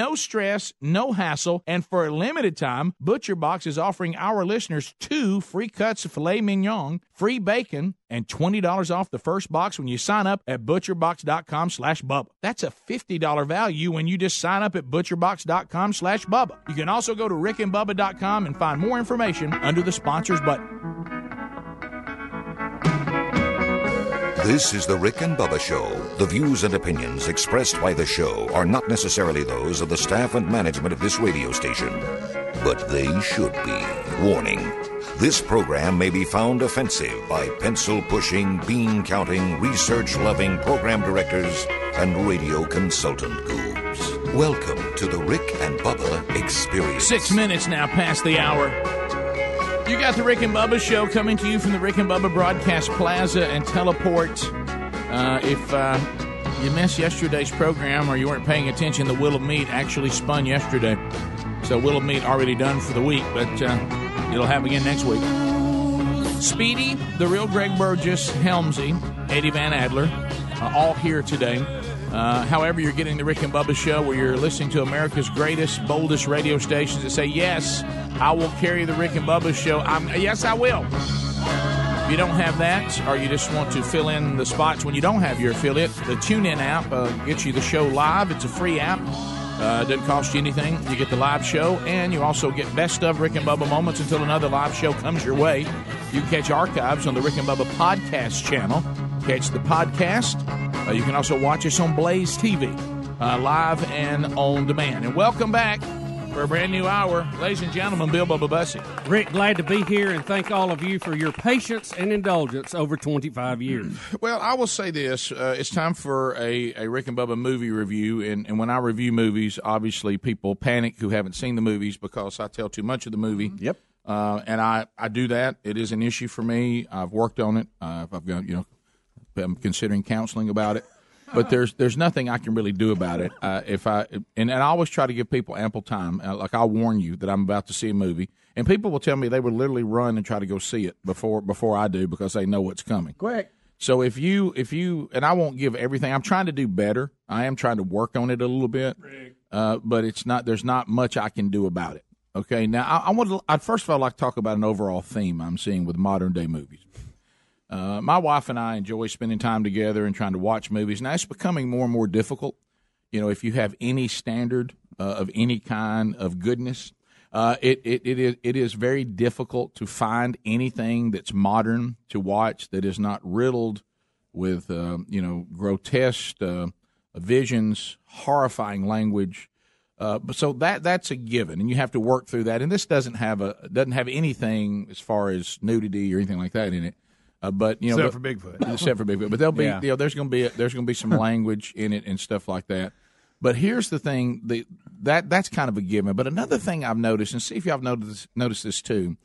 No stress, no hassle, and for a limited time, ButcherBox is offering our listeners two free cuts of filet mignon, free bacon, and $20 off the first box when you sign up at butcherbox.com slash Bubba. That's a $50 value when you just sign up at butcherbox.com slash Bubba. You can also go to rickandbubba.com and find more information under the sponsors button. This is the Rick and Bubba Show. The views and opinions expressed by the show are not necessarily those of the staff and management of this radio station, but they should be. Warning this program may be found offensive by pencil pushing, bean counting, research loving program directors and radio consultant goobs. Welcome to the Rick and Bubba Experience. Six minutes now past the hour. You got the Rick and Bubba show coming to you from the Rick and Bubba Broadcast Plaza and Teleport. Uh, if uh, you missed yesterday's program or you weren't paying attention, the Wheel of Meat actually spun yesterday. So Wheel of Meat already done for the week, but uh, it'll happen again next week. Speedy, the real Greg Burgess, Helmsy, Eddie Van Adler, all here today. Uh, however, you're getting the Rick and Bubba show where you're listening to America's greatest, boldest radio stations that say, yes, I will carry the Rick and Bubba show. I'm, yes, I will. If you don't have that, or you just want to fill in the spots when you don't have your affiliate, the TuneIn app uh, gets you the show live. It's a free app. Uh, doesn't cost you anything. You get the live show, and you also get best of Rick and Bubba moments until another live show comes your way. You can catch archives on the Rick and Bubba podcast channel. Catch the podcast. Uh, you can also watch us on Blaze TV, uh, live and on demand. And welcome back for a brand new hour, ladies and gentlemen. Bill Bubba Bussey. Rick, glad to be here and thank all of you for your patience and indulgence over 25 years. Well, I will say this: uh, it's time for a, a Rick and Bubba movie review, and, and when I review movies, obviously people panic who haven't seen the movies because I tell too much of the movie. Yep. Uh, and I, I do that. It is an issue for me. I've worked on it. Uh, I've got you know, I'm considering counseling about it. But there's there's nothing I can really do about it. Uh, if I and, and I always try to give people ample time. Uh, like I'll warn you that I'm about to see a movie, and people will tell me they would literally run and try to go see it before before I do because they know what's coming. Quick. So if you if you and I won't give everything. I'm trying to do better. I am trying to work on it a little bit, uh, but it's not. There's not much I can do about it. Okay. Now I, I want to. I'd first of all like to talk about an overall theme I'm seeing with modern day movies. Uh, my wife and I enjoy spending time together and trying to watch movies. Now it's becoming more and more difficult. You know, if you have any standard uh, of any kind of goodness, uh, it, it, it, is, it is very difficult to find anything that's modern to watch that is not riddled with, uh, you know, grotesque uh, visions, horrifying language. Uh, but so that that's a given, and you have to work through that. And this doesn't have a doesn't have anything as far as nudity or anything like that in it. Uh, but you know, Except for Bigfoot. except for Bigfoot. But there'll be Yeah. you know, there's going to be there's going to be some language in it and stuff like that. But here's the thing: the, that that's kind of a given. But another thing I've noticed, and see if y'all have noticed noticed this too.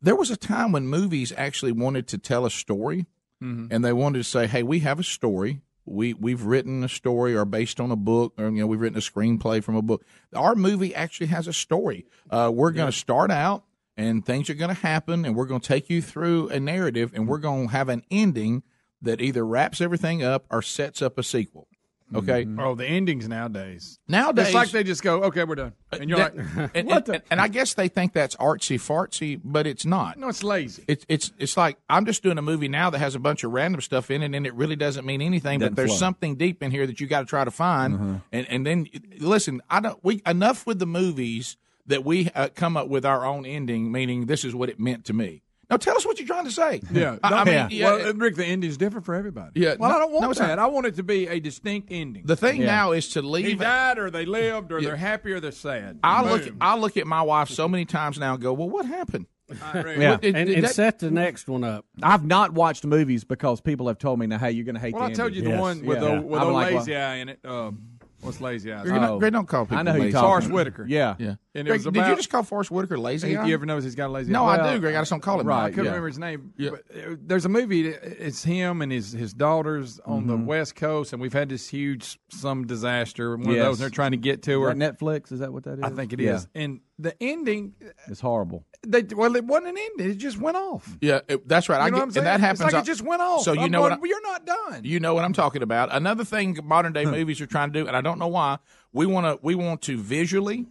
There was a time when movies actually wanted to tell a story, and they wanted to say, "Hey, we have a story. We we've written a story, or based on a book, or you know, we've written a screenplay from a book. Our movie actually has a story. Uh, we're going to start out." And things are going to happen and we're going to take you through a narrative and we're going to have an ending that either wraps everything up or sets up a sequel okay mm-hmm. Oh, the endings nowadays. nowadays It's like they just go, okay, we're done. And you're that- like, and, what and- the? and- and i guess they think that's artsy fartsy but it's not no, it's lazy. it's it's it's like I'm just doing a movie now that has a bunch of random stuff in it, and it really doesn't mean anything. Doesn't but there's flow. something deep in here that you got to try to find, uh-huh. and and then listen. I don't we enough with the movies that we uh, come up with our own ending, meaning this is what it meant to me. Now tell us what you're trying to say. Yeah, I, I mean, Yeah. yeah, well, Rick, the ending's different for everybody. Yeah, Well, no- I don't want no, that. not. I want it to be a distinct ending. the thing Yeah. now is to leave. he leave. died, or they lived, or they're happy, or they're sad. I look I look at my wife so many times now and go, well, what happened? I agree. Yeah. It- And, it- and that- set the next one up. I've not watched movies because people have told me now, hey, you're going to hate Well, the I told you the ending. one with Yeah. the with I'm the like, lazy well, eye in it. Um, what's lazy eye? Greg, don't- Oh. Greg, don't call people I know who lazy. you're talking Forrest about. Whitaker. Yeah. Yeah. And it Greg, was did you just call Forrest Whitaker lazy? He- eye? you ever notice he's got a lazy no, eye? I do, Greg. I just don't call him Right. I that. couldn't Yeah. remember his name. Yeah. But uh, there's a movie. It's him and his his daughters on the West Coast, and we've had this huge some disaster. One of those. and They're trying to get to her. Is Netflix? Is that what that is? I think it is. Yeah. And the ending, It's horrible. they, well, it wasn't an ending. It just went off. Yeah, it- that's right. I You know get, what I'm saying? and that happens. It's like it just went off. So you I'm know going, what? I- you're not done. You know what I'm talking about. Another thing modern day movies are trying to do, and I don't know why. We want to we want to visually,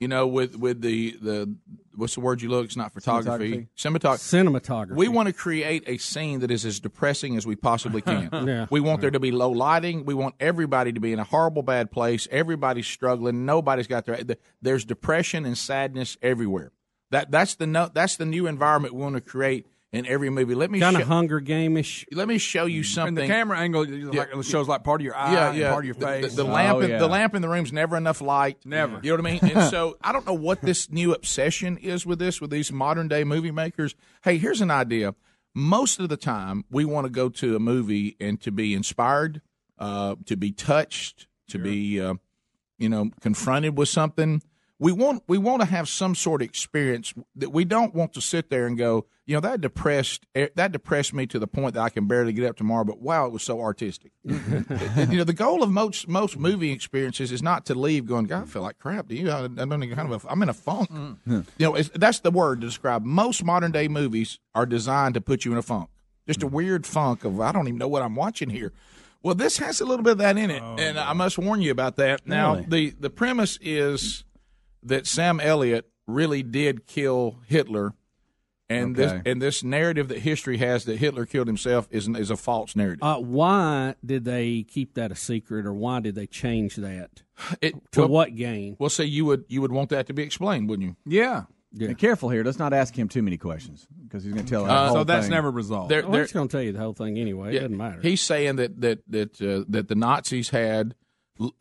you know, with with the the what's the word you look? It's not photography, cinematography. Cinematography. We want to create a scene that is as depressing as we possibly can. Yeah. We want there to be low lighting. We want everybody to be in a horrible bad place. Everybody's struggling. Nobody's got their. There's depression and sadness everywhere. That that's the no, that's the new environment we want to create in every movie. Let me kind of Hunger Game-ish. let me show you something. and the camera angle like, shows like part of your eye, yeah, and yeah. part of your face. The, the Oh, lamp, in, yeah. the lamp in the room's never enough light. Never. You know what I mean? And so I don't know what this new obsession is with this with these modern day movie makers. Hey, here's an idea. Most of the time, we want to go to a movie and to be inspired, uh, to be touched, to be, uh, you know, confronted with something. We want we want to have some sort of experience that we don't want to sit there and go, you know, that depressed eh, that depressed me to the point that I can barely get up tomorrow. But wow, it was so artistic. You know, the goal of most most movie experiences is not to leave going, God, I feel like crap. Do you? I, I'm in a kind of a, I'm in a funk. You know, it's, that's the word to describe. Most modern day movies are designed to put you in a funk, just a weird funk of I don't even know what I'm watching here. Well, this has a little bit of that in it, and I must warn you about that. Now, Really? the the premise is that Sam Elliott really did kill Hitler. And this and this narrative that history has that Hitler killed himself is is a false narrative. Uh, why did they keep that a secret, or why did they change that? It, To well, what gain? Well, say you would you would want that to be explained, wouldn't you? yeah. And careful here. Let's not ask him too many questions because he's going to tell us. Uh, So that's thing. never resolved. There, Well, there, it's going to tell you the whole thing anyway. It doesn't matter. He's saying that that that uh, that the Nazis had L-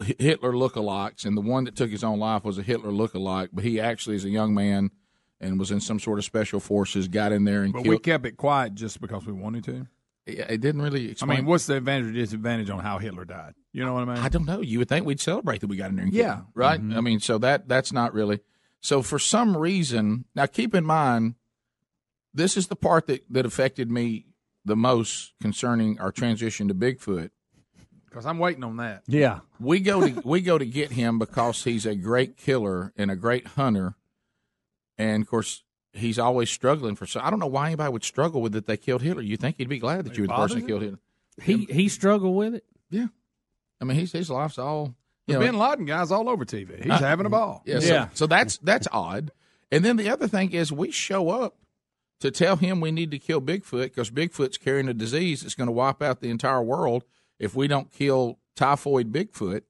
Hitler lookalikes, and the one that took his own life was a Hitler lookalike. But he actually, is a young man, and was in some sort of special forces, got in there and but we kept it quiet just because we wanted to. it didn't really I mean, what's the advantage or disadvantage on how Hitler died? You know what I mean? I don't know. You would think we'd celebrate that we got in there and killed Yeah. right? Mm-hmm. I mean, so that that's not really. So for some reason, now keep in mind, this is the part that that affected me the most concerning our transition to Bigfoot. Because I'm waiting on that. Yeah. We go to we go to get him because he's a great killer and a great hunter, and of course he's always struggling for. So I don't know why anybody would struggle with that they killed Hitler. You think he'd be glad that you were the person that killed Hitler? he he struggled with it. Yeah, I mean he's, his life's all you know. Bin Laden guy's all over TV. He's uh, having a ball. Yeah, so, Yeah. so that's that's odd. And then the other thing is we show up to tell him we need to kill Bigfoot because Bigfoot's carrying a disease that's going to wipe out the entire world if we don't kill typhoid Bigfoot.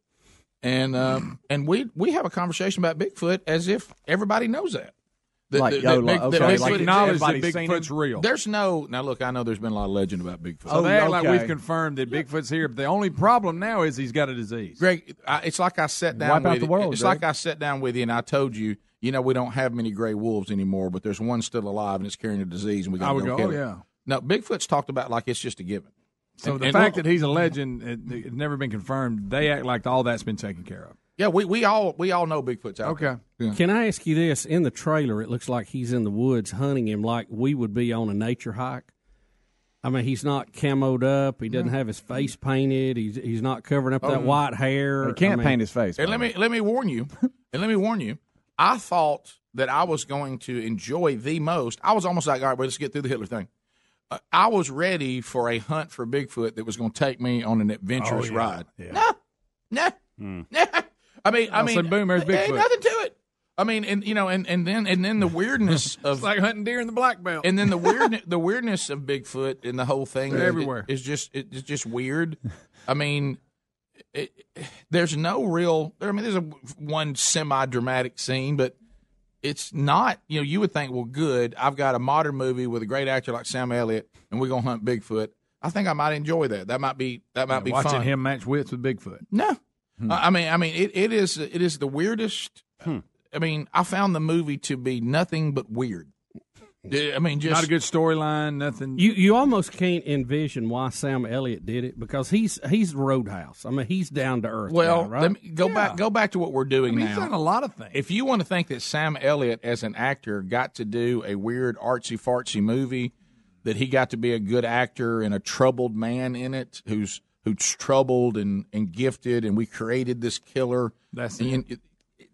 And um, and we we have a conversation about Bigfoot as if everybody knows that. That- Like, that- oh, that like, okay, Bigfoot- like Acknowledge that Bigfoot's real. there's no now. Look, I know there's been a lot of legend about Bigfoot. So they act like we've confirmed that Bigfoot's here. But the only problem now is he's got a disease. Greg, I, it's like I sat down Wipe out with the you. world, It's Greg. like I sat down with you and I told you, you know, we don't have many gray wolves anymore, but there's one still alive and it's carrying a disease, and we got to go go, kill oh, it. yeah. No, Bigfoot's talked about like it's just a given. So And- the and fact look- that he's a legend, it, it's never been confirmed. They act like all that's been taken care of. Yeah, we, we all we all know Bigfoot's out Okay. there. Can I ask you this? In the trailer, it looks like he's in the woods hunting him like we would be on a nature hike. I mean, he's not camoed up. He doesn't mm. have his face painted. He's he's not covering up that oh. white hair. He can't I mean, paint his face. And let me let me warn you, and let me warn you. I thought that I was going to enjoy the most. I was almost like, all right, well, let's get through the Hitler thing. I was ready for a hunt for Bigfoot that was going to take me on an adventurous Oh, yeah. ride. Yeah. No, no, no. I mean, I I'll mean, say, boom, there's there ain't Bigfoot. nothing to it. I mean, and you know, and, and then and then the weirdness of It's like hunting deer in the black belt. and then the weird the weirdness of Bigfoot and the whole thing is- everywhere. is just it's just weird. I mean, it, there's no real. I mean, there's a one semi dramatic scene, but it's not. You know, you would think, well, good. I've got a modern movie with a great actor like Sam Elliott, and we're gonna hunt Bigfoot. I think I might enjoy that. That might be that might be Watching fun. him match wits with Bigfoot. No, hmm. I I mean, I mean, it, it is it is the weirdest. Hmm. I mean, I found the movie to be nothing but weird. I mean, just Not a good storyline. Nothing. You you almost can't envision why Sam Elliott did it because he's he's the Roadhouse. I mean, he's down to earth. Well, guy, right? let me go back. Go back to what we're I doing mean, he's done a lot of things. if you want to think that Sam Elliott, as an actor, got to do a weird artsy fartsy movie, that he got to be a good actor and a troubled man in it, who's who's troubled and, and gifted, and we created this killer. That's and you-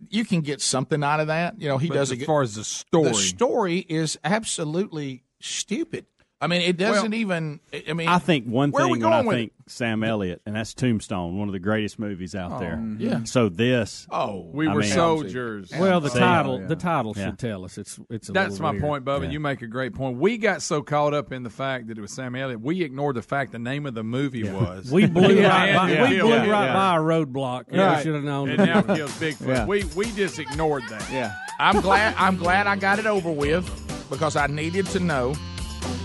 you can get something out of that. You know, he But does as far as the story, The story is absolutely stupid. I mean, it doesn't even. I mean, I think one where are we thing when I going with think Sam Elliott, and that's Tombstone, one of the greatest movies out there. Oh, yeah. Mm-hmm. So this, Oh, we I were mean- soldiers. Well, the See? title, yeah. the title Yeah. should tell us. It's it's. A That's little my weird. point, Bubba. Yeah. You make a great point. We got so caught up in the fact that it was Sam Elliott, we ignored the fact the name of the movie was. We blew Yeah, right by, yeah, we blew yeah, right yeah. by a roadblock. Right. we should have known. It now kills Bigfoot. Yeah. We we just ignored that. Yeah. I'm glad. I'm glad I got it over with because I needed to know.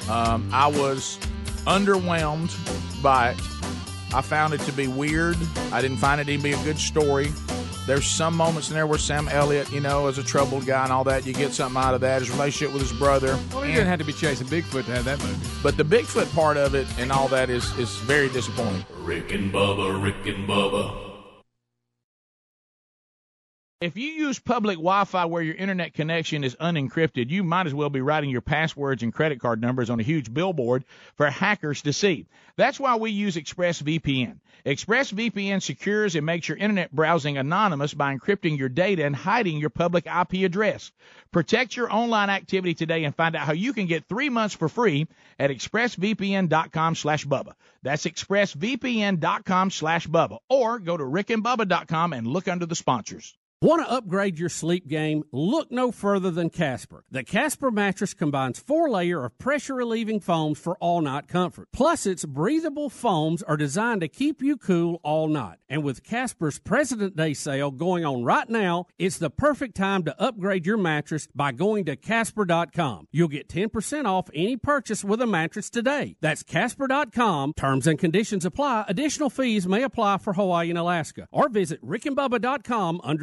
Um, I was underwhelmed by it. I found it to be weird. I didn't find it to be a good story. There's some moments in there where Sam Elliott, you know, as a troubled guy and all that, you get something out of that. His relationship with his brother. Well, he didn't have to be chasing Bigfoot to have that movie. but the Bigfoot part of it and all that is is very disappointing. Rick and Bubba, Rick and Bubba. If you use public Wi Fi where your internet connection is unencrypted, you might as well be writing your passwords and credit card numbers on a huge billboard for hackers to see. That's why we use ExpressVPN. ExpressVPN secures and makes your internet browsing anonymous by encrypting your data and hiding your public IP address. Protect your online activity today and find out how you can get three months for free at expressvpn.com slash Bubba. That's expressvpn.com slash Bubba. Or go to rickandbubba.com and look under the sponsors. Want to upgrade your sleep game? Look no further than Casper. The Casper mattress combines four layer of pressure relieving foams for all night comfort. Plus, its breathable foams are designed to keep you cool all night. And with Casper's President Day sale going on right now, it's the perfect time to upgrade your mattress by going to Casper.com. You'll get 10% off any purchase with a mattress today. That's Casper.com. Terms and conditions apply. Additional fees may apply for Hawaii and Alaska. Or visit rickandbubba.com under.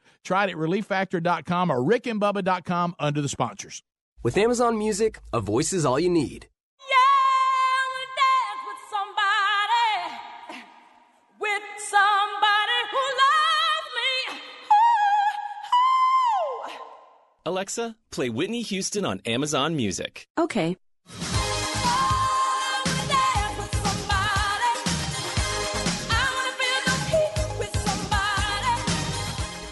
Try it at relieffactor.com or rickandbubba.com under the sponsors. With Amazon Music, a voice is all you need. with somebody who loves me. Ooh, ooh. Alexa, play Whitney Houston on Amazon Music. Okay.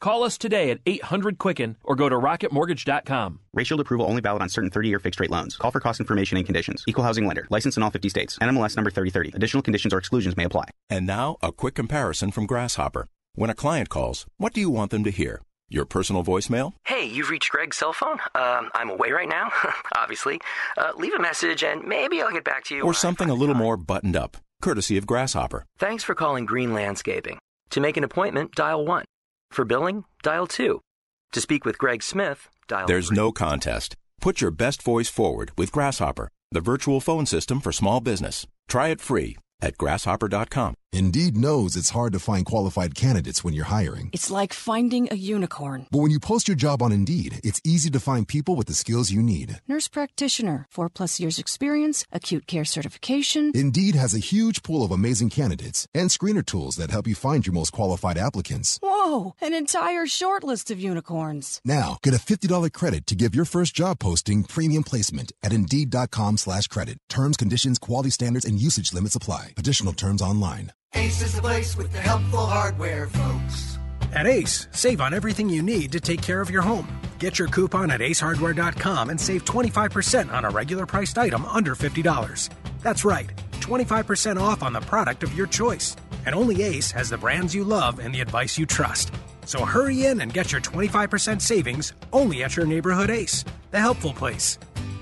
Call us today at 800 Quicken or go to rocketmortgage.com. Rate Shield approval only valid on certain 30-year fixed-rate loans. Call for cost information and conditions. Equal housing lender. License in all 50 states. NMLS number 3030. Additional conditions or exclusions may apply. And now, a quick comparison from Grasshopper. When a client calls, what do you want them to hear? Your personal voicemail? Hey, you've reached Greg's cell phone. Um, I'm away right now, obviously. Uh, leave a message and maybe I'll get back to you. Or something a little more buttoned up, courtesy of Grasshopper. Thanks for calling Green Landscaping. To make an appointment, dial 1. For billing, dial 2. To speak with Greg Smith, dial There's 3. no contest. Put your best voice forward with Grasshopper, the virtual phone system for small business. Try it free at grasshopper.com. Indeed knows it's hard to find qualified candidates when you're hiring. It's like finding a unicorn. But when you post your job on Indeed, it's easy to find people with the skills you need. Nurse practitioner, four plus years experience, acute care certification. Indeed has a huge pool of amazing candidates and screener tools that help you find your most qualified applicants. Whoa, an entire short list of unicorns. Now, get a $50 credit to give your first job posting premium placement at Indeed.com slash credit. Terms, conditions, quality standards, and usage limits apply. Additional terms online. Ace is the place with the helpful hardware, folks. At Ace, save on everything you need to take care of your home. Get your coupon at acehardware.com and save 25% on a regular priced item under $50. That's right, 25% off on the product of your choice. And only Ace has the brands you love and the advice you trust. So hurry in and get your 25% savings only at your neighborhood Ace, the helpful place.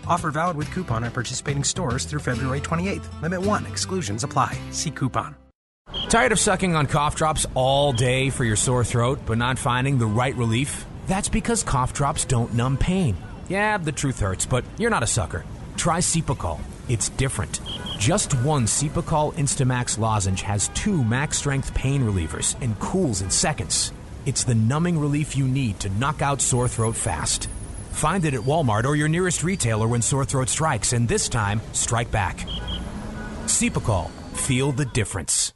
Offer valid with coupon at participating stores through February 28th. Limit 1. Exclusions apply. See coupon. Tired of sucking on cough drops all day for your sore throat, but not finding the right relief? That's because cough drops don't numb pain. Yeah, the truth hurts, but you're not a sucker. Try Cepacol. It's different. Just one Cepacol Instamax lozenge has two max strength pain relievers and cools in seconds. It's the numbing relief you need to knock out sore throat fast. Find it at Walmart or your nearest retailer when sore throat strikes, and this time, strike back. Cepacol. Feel the difference.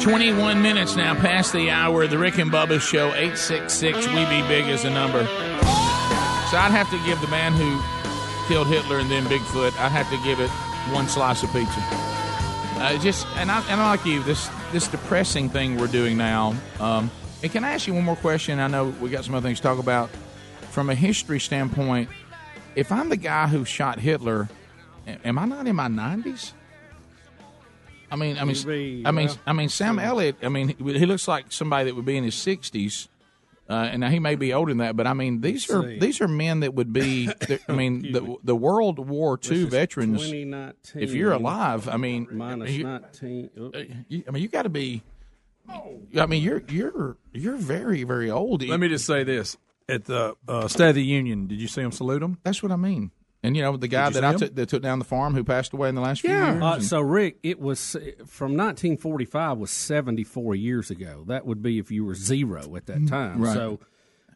21 minutes now past the hour the Rick and Bubba Show. 866 We Be Big is the number. So I'd have to give the man who killed Hitler and then Bigfoot, I'd have to give it one slice of pizza. Uh, just and I and like you this this depressing thing we're doing now. Um, and can I ask you one more question? I know we got some other things to talk about. From a history standpoint, if I'm the guy who shot Hitler, am I not in my 90s? I mean, I mean, be, I mean, well, I mean, Sam Elliott. I mean, he he looks like somebody that would be in his 60s. Uh, and now he may be older than that, but I mean, these are see. these are men that would be. I mean, the the World War This II veterans. If you're alive, I mean, minus you- 19. Oop. you- I mean, you got to be. I mean, you're you're you're very very old. Let me just say this: at the uh, State of the Union, did you see him salute him? That's what I mean. And you know, the guy that I him? took that took down the farm who passed away in the last few years. Uh, so Rick, it was from 1945 was 74 years ago. That would be if you were zero at that time. Mm, Right. So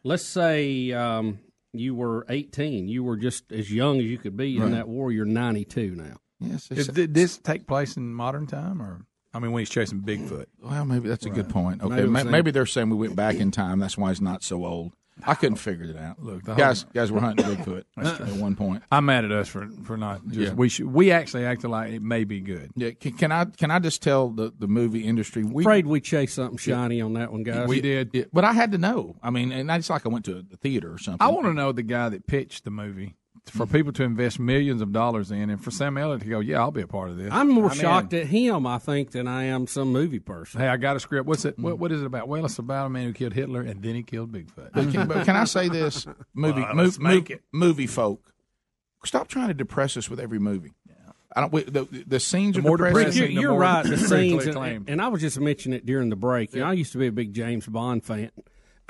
let's say um, you were 18. You were just as young as you could be in that war. You're 92 now. Yes. Is- Did this take place in modern time, or I mean, when he's chasing Bigfoot? Well, maybe that's a good point. Okay, Maybe maybe, it was maybe they're saying we went back in time. That's why he's not so old. I couldn't figure it out. Look, the guys, whole- guys were hunting Bigfoot at one point. I'm mad at us for for not. Just, Yeah. We should. We actually acted like it may be good. Yeah, can, can I can I just tell the, the movie industry? We, Afraid we chased something shiny on that one, guys. We did. Yeah, but I had to know. I mean, and it's like I went to a theater or something. I want to know the guy that pitched the movie for mm-hmm. people to invest millions of dollars in, and for Sam Elliott to go, "Yeah, I'll be a part of this." I'm more I'm shocked in. at him, I think, than I am some movie person. Hey, I got a script. What's it? What, mm-hmm. what is it about? Well, it's about a man who killed Hitler and then he killed Bigfoot. But can, but can I say this, movie Well, mo- let's mo- make it. movie folk? Stop trying to depress us with every movie. I don't. We, the, the scenes The are more depressing. depressing, You're, the you're more right. The scenes, and, and I was just mentioning it during the break. You know, I used to be a big James Bond fan,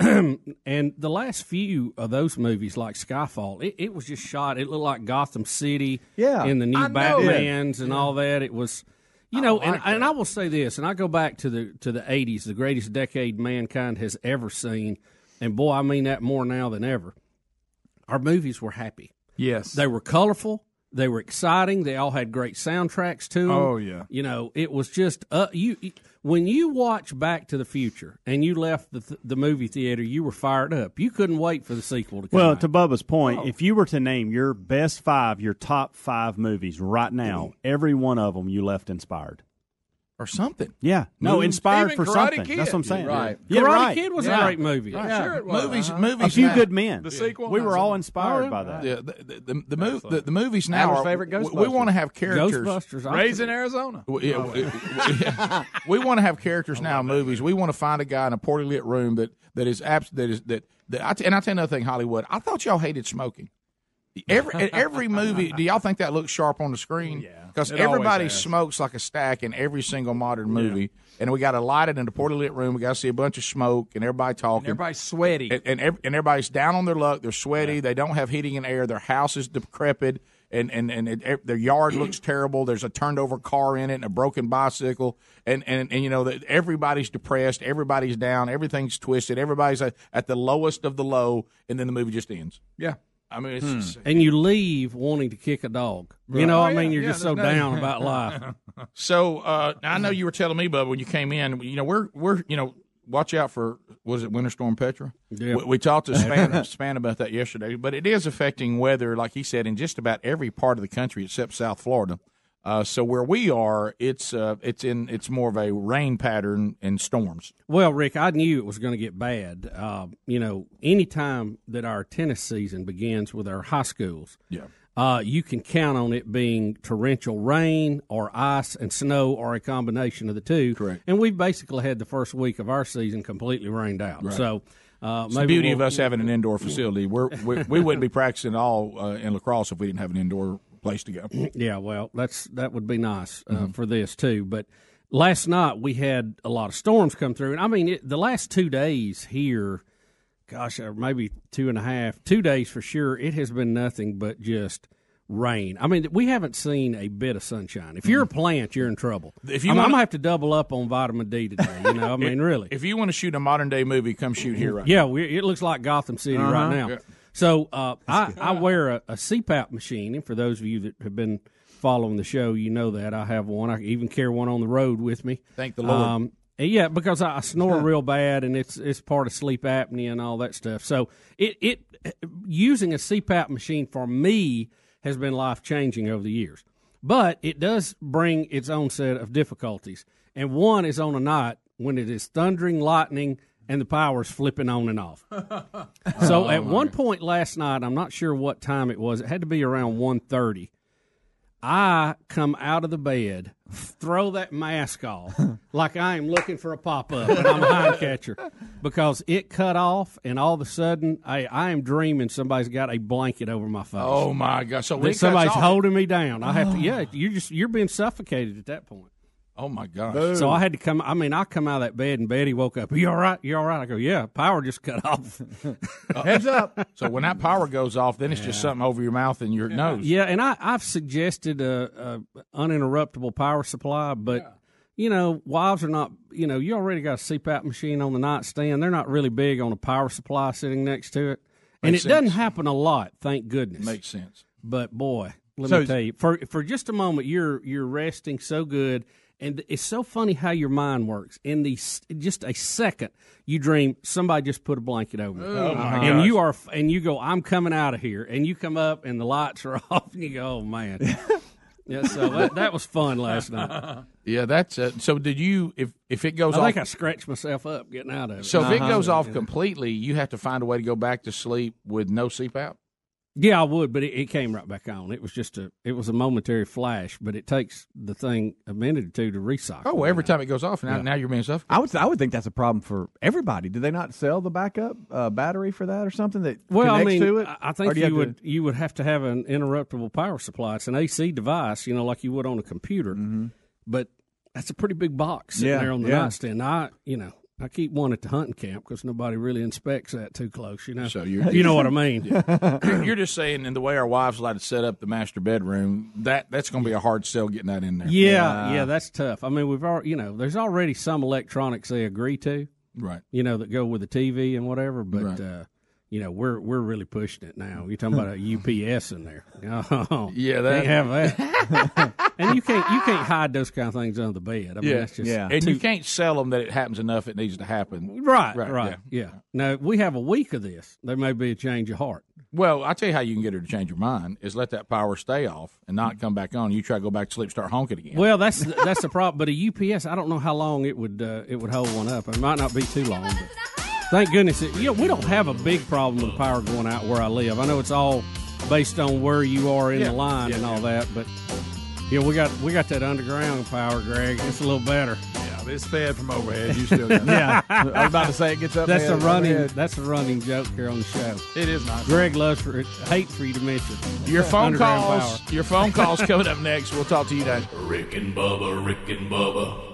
and the last few of those movies, like Skyfall, it, it was just shot. It looked like Gotham City, Yeah. in the new I. Batman's and all that. It was, you know, and, and I will say this, and I go back to the to the '80s, the greatest decade mankind has ever seen, and boy, I mean that more now than ever. Our movies were happy. Yes, They were colorful. They were exciting. They all had great soundtracks to them. Oh, yeah. You know, it was just uh, you when you watch Back to the Future and you left the th- the movie theater, you were fired up. You couldn't wait for the sequel to come. Well, out. to Bubba's point, oh. if you were to name your best five, your top five movies right now, every one of them you left inspired. Or something. Yeah, no, Movies. inspired Even for Karate something. Kid. That's what I'm saying. Right. Yeah, Karate right. Kid was Yeah. a great movie. Right. Yeah. Sure it was. Movies, Uh-huh. movies. A few now- good men. The sequel? We were all Oh, inspired yeah. by that. Yeah, the the, the, the, mov- the, the movies now. Adam's Are, favorite we, Ghostbusters. want to have characters. Ghostbusters. Raising Arizona. We, yeah, we, we want to have characters now in movies. We want to find a guy in a poorly lit room that that is abs- that is that, that I t- and I tell you another thing, Hollywood. I thought y'all hated smoking. Every every movie, do y'all think that looks sharp on the screen? Yeah, because everybody smokes like a stack in every single modern movie, and we got to light it in a poorly lit room. We got to see a bunch of smoke and everybody talking. Everybody's sweaty. and and, ev- and everybody's down on their luck. They're sweaty. They don't have heating and air. Their house is decrepit, and and and it, their yard looks terrible. There's a turned over car in it and a broken bicycle, and and and you know that everybody's depressed. Everybody's down. Everything's twisted. Everybody's at, at the lowest of the low, and then the movie just ends. yeah. I mean, it's just, and you leave wanting to kick a dog. You know, Oh, I yeah, mean, you're yeah, just so there's no- down about life. so. Uh, I know you were telling me, Bubba, when you came in. You know, we're we're you know watch out for was it Winter Storm Petra? Yeah. We, we talked to Spann, Spann about that yesterday, but it is affecting weather, like he said, in just about every part of the country except South Florida. Uh, so where we are, it's uh, it's in it's more of a rain pattern and storms. Well, Rick, I knew it was going to get bad. Uh, you know, anytime that our tennis season begins with our high schools, Yeah. uh, you can count on it being torrential rain or ice and snow or a combination of the two. Correct. And we've basically had the first week of our season completely rained out. Right. So. Uh, It's the beauty we'll- of us having an indoor facility. We're, we we wouldn't be practicing at all uh, in lacrosse if we didn't have an indoor place to go. Yeah, well, that's that would be nice uh, Mhm. for this too. But last night we had a lot of storms come through, and I mean, it, the last two days here, gosh, or maybe two and a half, two days for sure. It has been nothing but just rain. I mean, we haven't seen a bit of sunshine. If you're a plant, you're in trouble. If you I'm, I'm gonna have to double up on vitamin D today. You know, I mean, really. If you want to shoot a modern day movie, come shoot here right Yeah, we, it looks like Gotham City Uh-huh. right now. Yeah. So uh, I, I wear a, a CPAP machine, and for those of you that have been following the show, you know that I have one. I even carry one on the road with me. Thank the Lord. Um, yeah, because I, I snore real bad, and it's it's part of sleep apnea and all that stuff. So it it using a CPAP machine for me has been life changing over the years, but it does bring its own set of difficulties. And one is on a night when it is thundering, lightning, and the power's flipping on and off. So Oh, at one point last night, I'm not sure what time it was. It had to be around 1.30. I come out of the bed, throw that mask off like I am looking for a pop up, and I'm a hind catcher because it cut off, and all of a sudden, I, I am dreaming somebody's got a blanket over my face. Oh my gosh! So when That it cuts somebody's holding me down. I have to. Oh. Yeah, you're just you're being suffocated at that point. Oh my gosh! So I had to come. I mean, I come out of that bed and Betty woke up. You all right? You all right? I go, yeah. Power just cut off. Heads up! So when that power goes off, then it's just something over your mouth and your nose. Yeah, and I, I've suggested a, a uninterruptible power supply, but you know, wives are not. You know, you already got a CPAP machine on the nightstand. They're not really big on a power supply sitting next to it, and Makes it doesn't happen a lot. Thank goodness. Makes sense. But boy, let So- me tell you, for for just a moment, you're you're resting so good, and it's so funny how your mind works. In the just a second, you dream somebody just put a blanket over me, Oh, my and you are and you go, I'm coming out of here, and you come up and the lights are off, and you go, oh man. yeah, so that, that was fun last night. Yeah, that's uh, so. Did you if if it goes I off? think I scratched myself up getting out of it. so if it Uh-huh. goes off Yeah. completely, you have to find a way to go back to sleep with no CPAP. Yeah, I would, but it, it came right back on. It was just a, it was a momentary flash, but it takes the thing a minute or two to recycle. Oh, well, every time it goes off, now Yeah. now you're being suffocated. I would I would think that's a problem for everybody. Do they not sell the backup uh, battery for that or something that Well, I connects mean, to it? I- I think do you, have to- would you would have to have an interruptible power supply. It's an AC device, you know, like you would on a computer. But that's a pretty big box sitting Mm-hmm. Yeah, there on the yeah. nightstand. I, you know, I keep one at the hunting camp because nobody really inspects that too close. You know, So you're, you know what I mean. You're- you're just saying, in the way our wives like to set up the master bedroom, that that's going to be a hard sell getting that in there. Yeah, yeah, that's tough. I mean, we've already, you know, there's already some electronics they agree to, right? You know, that go with the TV and whatever. But Right. uh, you know, we're we're really pushing it now. You're talking about a UPS in there. Oh, Yeah, that- can't have that. and you can't you can't hide those kind of things under the bed. I mean, yeah, that's just yeah. and too- you can't sell them that it happens enough. It needs to happen. Right, Right, right, yeah. Now we have a week of this. There may be a change of heart. Well, I tell you how you can get her to change her mind is let that power stay off and not come back on. You try to go back to sleep, start honking again. Well, that's that's the problem. But a UPS, I don't know how long it would uh, it would hold one up. It might not be too long. But thank goodness, it, you know, we don't have a big problem with power going out where I live. I know it's all based on where you are in Yeah, the line yeah, and all yeah. that, but yeah, we got we got that underground power, Greg. It's a little better. Yeah, it's fed from overhead. You still got yeah, I was about to say it gets up. That's a running. overhead. That's a running joke here on the show. It is nice. Greg loves for it. hate for you to mention Your phone calls. power. Your phone calls coming up next. We'll talk to you then. Rick and Bubba, Rick and Bubba.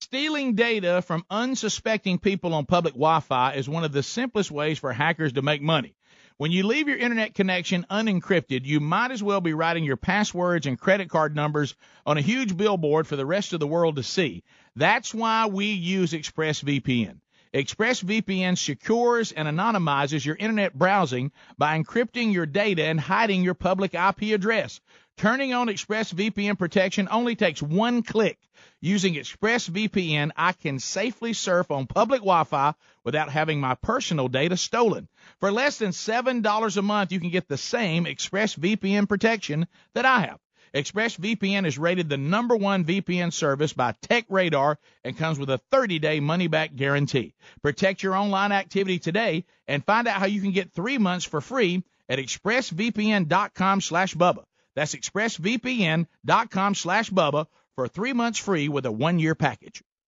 Stealing data from unsuspecting people on public Wi Fi is one of the simplest ways for hackers to make money. When you leave your internet connection unencrypted, you might as well be writing your passwords and credit card numbers on a huge billboard for the rest of the world to see. That's why we use ExpressVPN. ExpressVPN secures and anonymizes your internet browsing by encrypting your data and hiding your public IP address. Turning on ExpressVPN protection only takes one click. Using ExpressVPN, I can safely surf on public Wi Fi without having my personal data stolen. For less than $7 a month, you can get the same ExpressVPN protection that I have. ExpressVPN is rated the number one VPN service by TechRadar and comes with a 30-day money-back guarantee. Protect your online activity today and find out how you can get three months for free at expressvpn.com slash Bubba. That's expressvpn.com slash Bubba for three months free with a one-year package.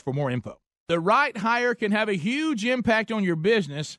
for more info. The right hire can have a huge impact on your business,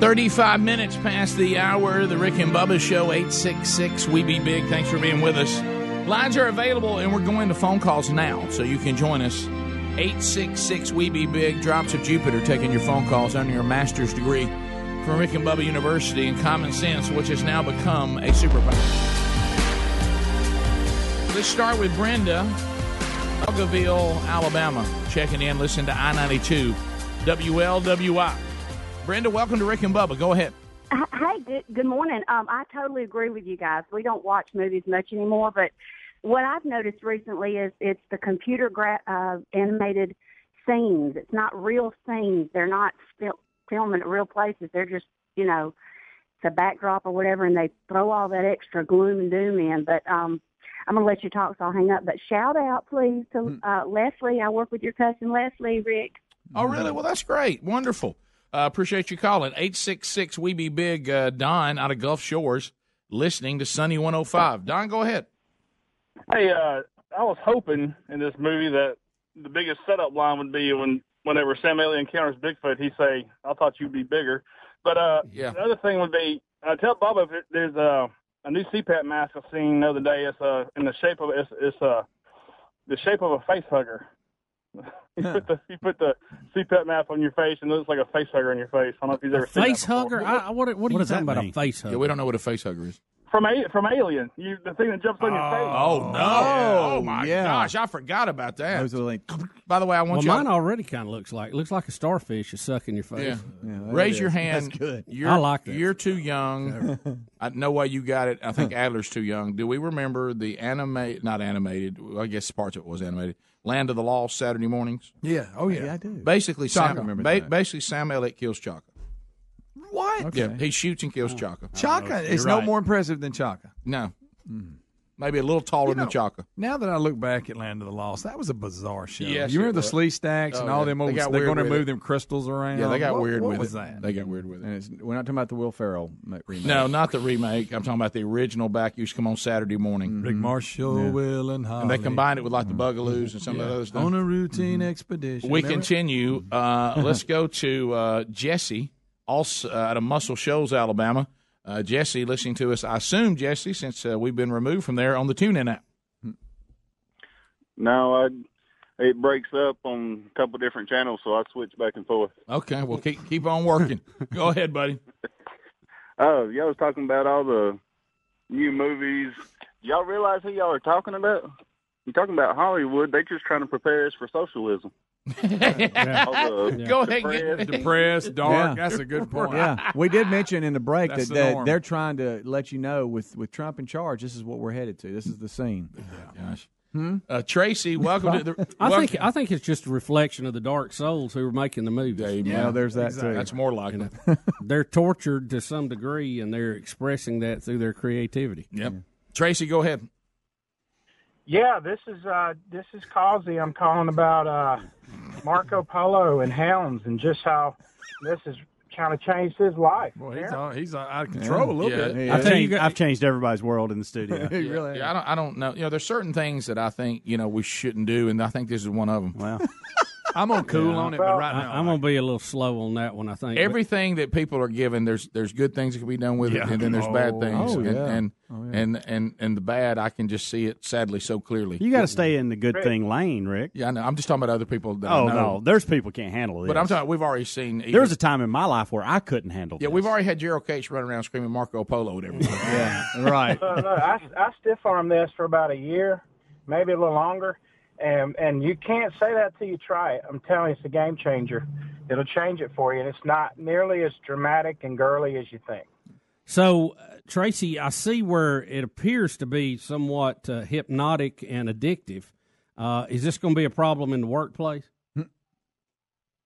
Thirty-five minutes past the hour. The Rick and Bubba Show. Eight six six. We be big. Thanks for being with us. Lines are available, and we're going to phone calls now, so you can join us. Eight six six. We be big. Drops of Jupiter taking your phone calls under your master's degree from Rick and Bubba University in common sense, which has now become a superpower. Let's start with Brenda, Elgaville, Alabama, checking in. Listen to I ninety two, WLWI. Brenda, welcome to Rick and Bubba. Go ahead. Hey, good, good morning. Um, I totally agree with you guys. We don't watch movies much anymore, but what I've noticed recently is it's the computer gra- uh, animated scenes. It's not real scenes. They're not fil- filming at real places. They're just, you know, it's a backdrop or whatever, and they throw all that extra gloom and doom in. But um, I'm gonna let you talk, so I'll hang up. But shout out, please, to uh, Leslie. I work with your cousin Leslie, Rick. Oh, really? Well, that's great. Wonderful. Uh, appreciate you calling. 866 We Be Big. Uh, Don out of Gulf Shores listening to Sunny 105. Don, go ahead. Hey, uh, I was hoping in this movie that the biggest setup line would be when whenever Sam Elliott encounters Bigfoot, he say, "I thought you'd be bigger." But uh, Yeah. the other thing would be, uh, tell Bubba if it, there's uh, a new CPAP mask I've seen the other day. It's uh, in the shape of it's, it's uh, the shape of a face hugger. you put the you put the CPAP mask on your face and it looks like a face hugger on your face. I don't know if you've ever seen Face before. hugger? I, I- what, what are you talking about? A face hugger? Yeah, we don't know what a face hugger is. from a, from Alien, you the thing that jumps on your face. Oh, oh no. Oh, oh my gosh. I forgot about that. Those are like, By the way, I want Well, you mine already kind of looks like looks like a starfish is sucking your face. Yeah. Raise your hand. You're, I like that. You're too young. I no way you got it. I think Adler's too young. Do we remember the animate? Not animated. I guess parts of it was animated. Land of the Lost Saturday mornings. Yeah. Oh, yeah. Yeah, I do. Basically, Chaka. Sam, Remember ba- basically Sam Elliott kills Chaka. What? Yeah, he shoots and kills Chaka. Chaka is no more impressive than Chaka. No, hmm. Maybe a little taller than Chaka. Now that I look back at Land of the Lost, that was a bizarre show. Yes, you it remember the was. Sleestaks and Oh, all yeah. them They old, got they're going to move it. them crystals around. Yeah, they got What- weird what with was it. that? They got weird with it. and it's, we're not talking about the Will Ferrell remake. No, not the remake. I'm talking about the original back used to come on Saturday morning. Rick Marshall, Will, and Holly. And they combined it with like the Bugaloos and some of the other stuff. on a routine expedition. We Remember? continue. Uh, let's go to uh, Jesse, also uh, out of Muscle Shoals, Alabama. Uh, Jesse, listening to us. I assume Jesse, since uh, we've been removed from there on the TuneIn app. No, I it breaks up on a couple different channels, so I switch back and forth. Okay, well keep keep on working. go ahead, buddy. Oh, y'all was talking about all the new movies. Y'all realize who y'all are talking about? You're talking about Hollywood. They're just trying to prepare us for socialism. All the Go ahead, get- depressed- Depressed, dark. Yeah. That's a good point. yeah, we did mention in the break That's that, the that they're trying to let you know with, with Trump in charge, this is what we're headed to. This is the scene. Gosh. Hmm? Uh, Tracy, welcome to the. I welcome- think I think it's just a reflection of the dark souls who are making the movies. Yeah, Well, there's that too. That's more like it. They're tortured to some degree, and they're expressing that through their creativity. Yep. Tracy, go ahead. Yeah, this is uh, this is Causey. I'm calling about uh, Marco Polo and hounds and just how this has kind of changed his life. Well, he's, uh, he's uh, out of control a little Yeah. bit. I've, Yeah. changed, I've changed everybody's world in the studio. Yeah, yeah, I don't. I don't know. You know, there's certain things that I think you know we shouldn't do, and I think this is one of them. Well, I'm gonna cool on it, but right I, now, I'm gonna be a little slow on that one. I think Everything that people are given, there's there's good things that can be done with Yeah. it, and then there's bad Oh, things, oh, and, yeah. and, Oh, yeah. and and and the bad, I can just see it sadly so clearly. you got to stay in the good thing lane, Rick. Yeah, I know. I'm just talking about other people. That I Oh know. no, there's people can't handle it. But I'm talking. We've already seen. There was a time in my life where I couldn't handle. It. Yeah, this. we've already had Gerald Cates running around screaming Marco Polo at everyone. yeah, right. No, I, I stiff armed this for about a year, maybe a little longer, and and you can't say that till you try it. I'm telling you, it's a game changer. It'll change it for you, and it's not nearly as dramatic and girly as you think. So, uh, Tracy, I see where it appears to be somewhat uh, hypnotic and addictive. Uh, is this going to be a problem in the workplace?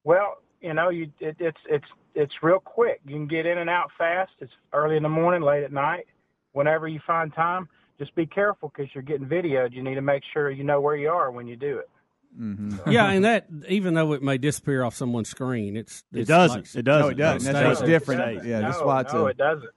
Well, You know, you it, it's it's it's real quick. You can get in and out fast. It's early in the morning, late at night, whenever you find time. Just be careful because you're getting videoed. You need to make sure you know where you are when you do it. Mm-hmm. yeah, and that even though it may disappear off someone's screen, it's, It doesn't. like- It doesn't. No, it doesn't. That's why it's stays. different. Yeah, that's why it's no, a, it doesn't.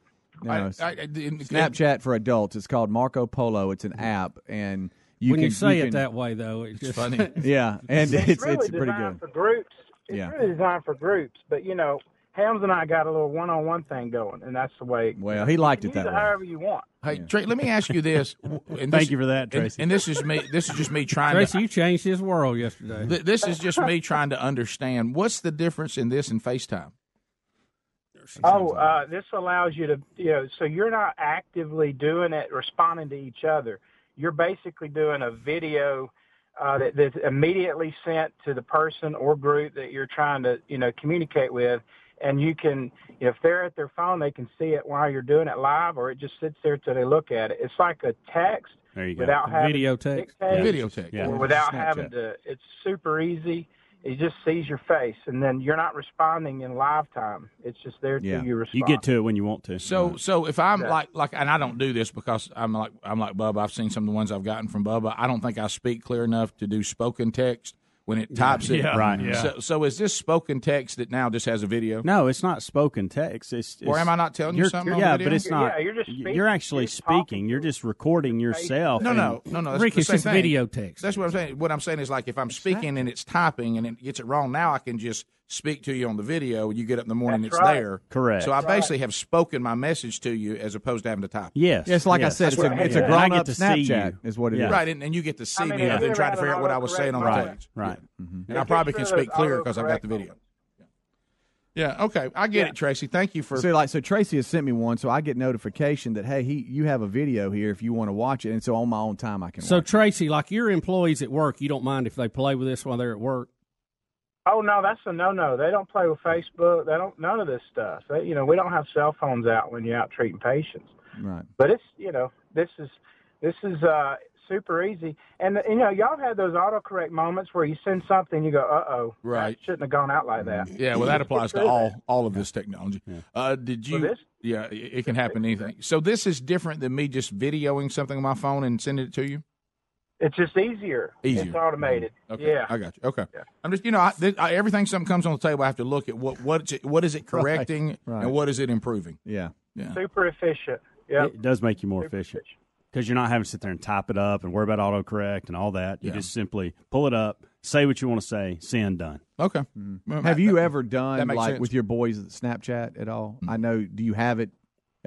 No, I- I- I- in- Snapchat for adults. It's called Marco Polo. It's an app, and you when can you say it can- that way, though, it's, just funny. Yeah, and it's, it's really it's pretty good. for groups. It's Yeah. really designed for groups, but you know, Helms and I got a little one-on-one thing going, and that's the way. Well, he liked it use that way. however you want. Hey, Trey, let me ask you this. and Thank you for that, and- Tracy. And, this is me. This is just me trying Tracy, to. you changed his world yesterday. th- This is just me trying to understand what's the difference in this and FaceTime. Oh, uh, this allows you to, you know, so you're not actively doing it, responding to each other. You're basically doing a video uh, that, that's immediately sent to the person or group that you're trying to, you know, communicate with. And you can, if they're at their phone, they can see it while you're doing it live, or it just sits there till they look at it. It's like a text There you go. without having Video text. dictate, Video text. Yeah. or without Snapchat. having to. It's super easy. It just sees your face, and then you're not responding in live time. It's just there Yeah. till you respond. You get to it when you want to. So, so if I'm Yeah. like, like, and I don't do this because I'm like, I'm like Bubba. I've seen some of the ones I've gotten from Bubba. I don't think I speak clear enough to do spoken text when it types it. Yeah. Right, yeah. So, so is this spoken text that now just has a video? No, it's not spoken text. It's, it's Or am I not telling you you're- something on Yeah, but it's not. Yeah, you're just You're actually You're talking speaking. You're just recording yourself. No, no, no, no. That's Rick, the it's just thing. video text. That's what I'm saying. What I'm saying is like if I'm speaking and it's typing and it gets it wrong, now I can just speak to you on the video. And you get up in the morning, That's it's right. there. Correct. So I That's right. basically have spoken my message to you as opposed to having to type. Yes. Yes, like I yes. said, it's a, right. it's a grown up to see Snapchat, you. is what it is. Yeah. Right, and, and you get to see I mean, me have and then try to figure out what I was saying on the autocorrect text. Right. Mm-hmm. And I probably can just one of speak those clear because I've got the video. Yeah. Okay. I get Yeah. it, Tracy. Thank you for. So like so Tracy has sent me one, so I get notification that hey he you have a video here if you want to watch it, and so on my own time I can. So watch Tracy, like your employees at work, you don't mind if they play with this while they're at work. Oh no, that's a no-no. They don't play with Facebook. They don't none of this stuff. They, you know, we don't have cell phones out when you're out treating patients. Right. But it's you know, this is this is uh super easy. And you know, y'all had those autocorrect moments where you send something, you go, uh oh, Right. shouldn't have gone out like that. Yeah, well, that applies to all all of this technology. Uh, did you? Well, this- yeah, it it can happen anything. So this is different than me just videoing something on my phone and sending it to you. It's just easier. Easier. It's automated. Okay, Yeah. I got you. Okay, Yeah. I'm just you know I, this, I, everything something comes on the table. I have to look at what what is it, what is it correcting right. and what is it improving. Yeah. Yeah. Super efficient. Yeah. It does make you more efficient because you're not having to sit there and type it up and worry about autocorrect and all that. You Yeah. just simply pull it up, say what you want to say, send, done. Okay. Mm-hmm. Have you ever done makes like sense. with your boys Snapchat at all? I know. Do you have it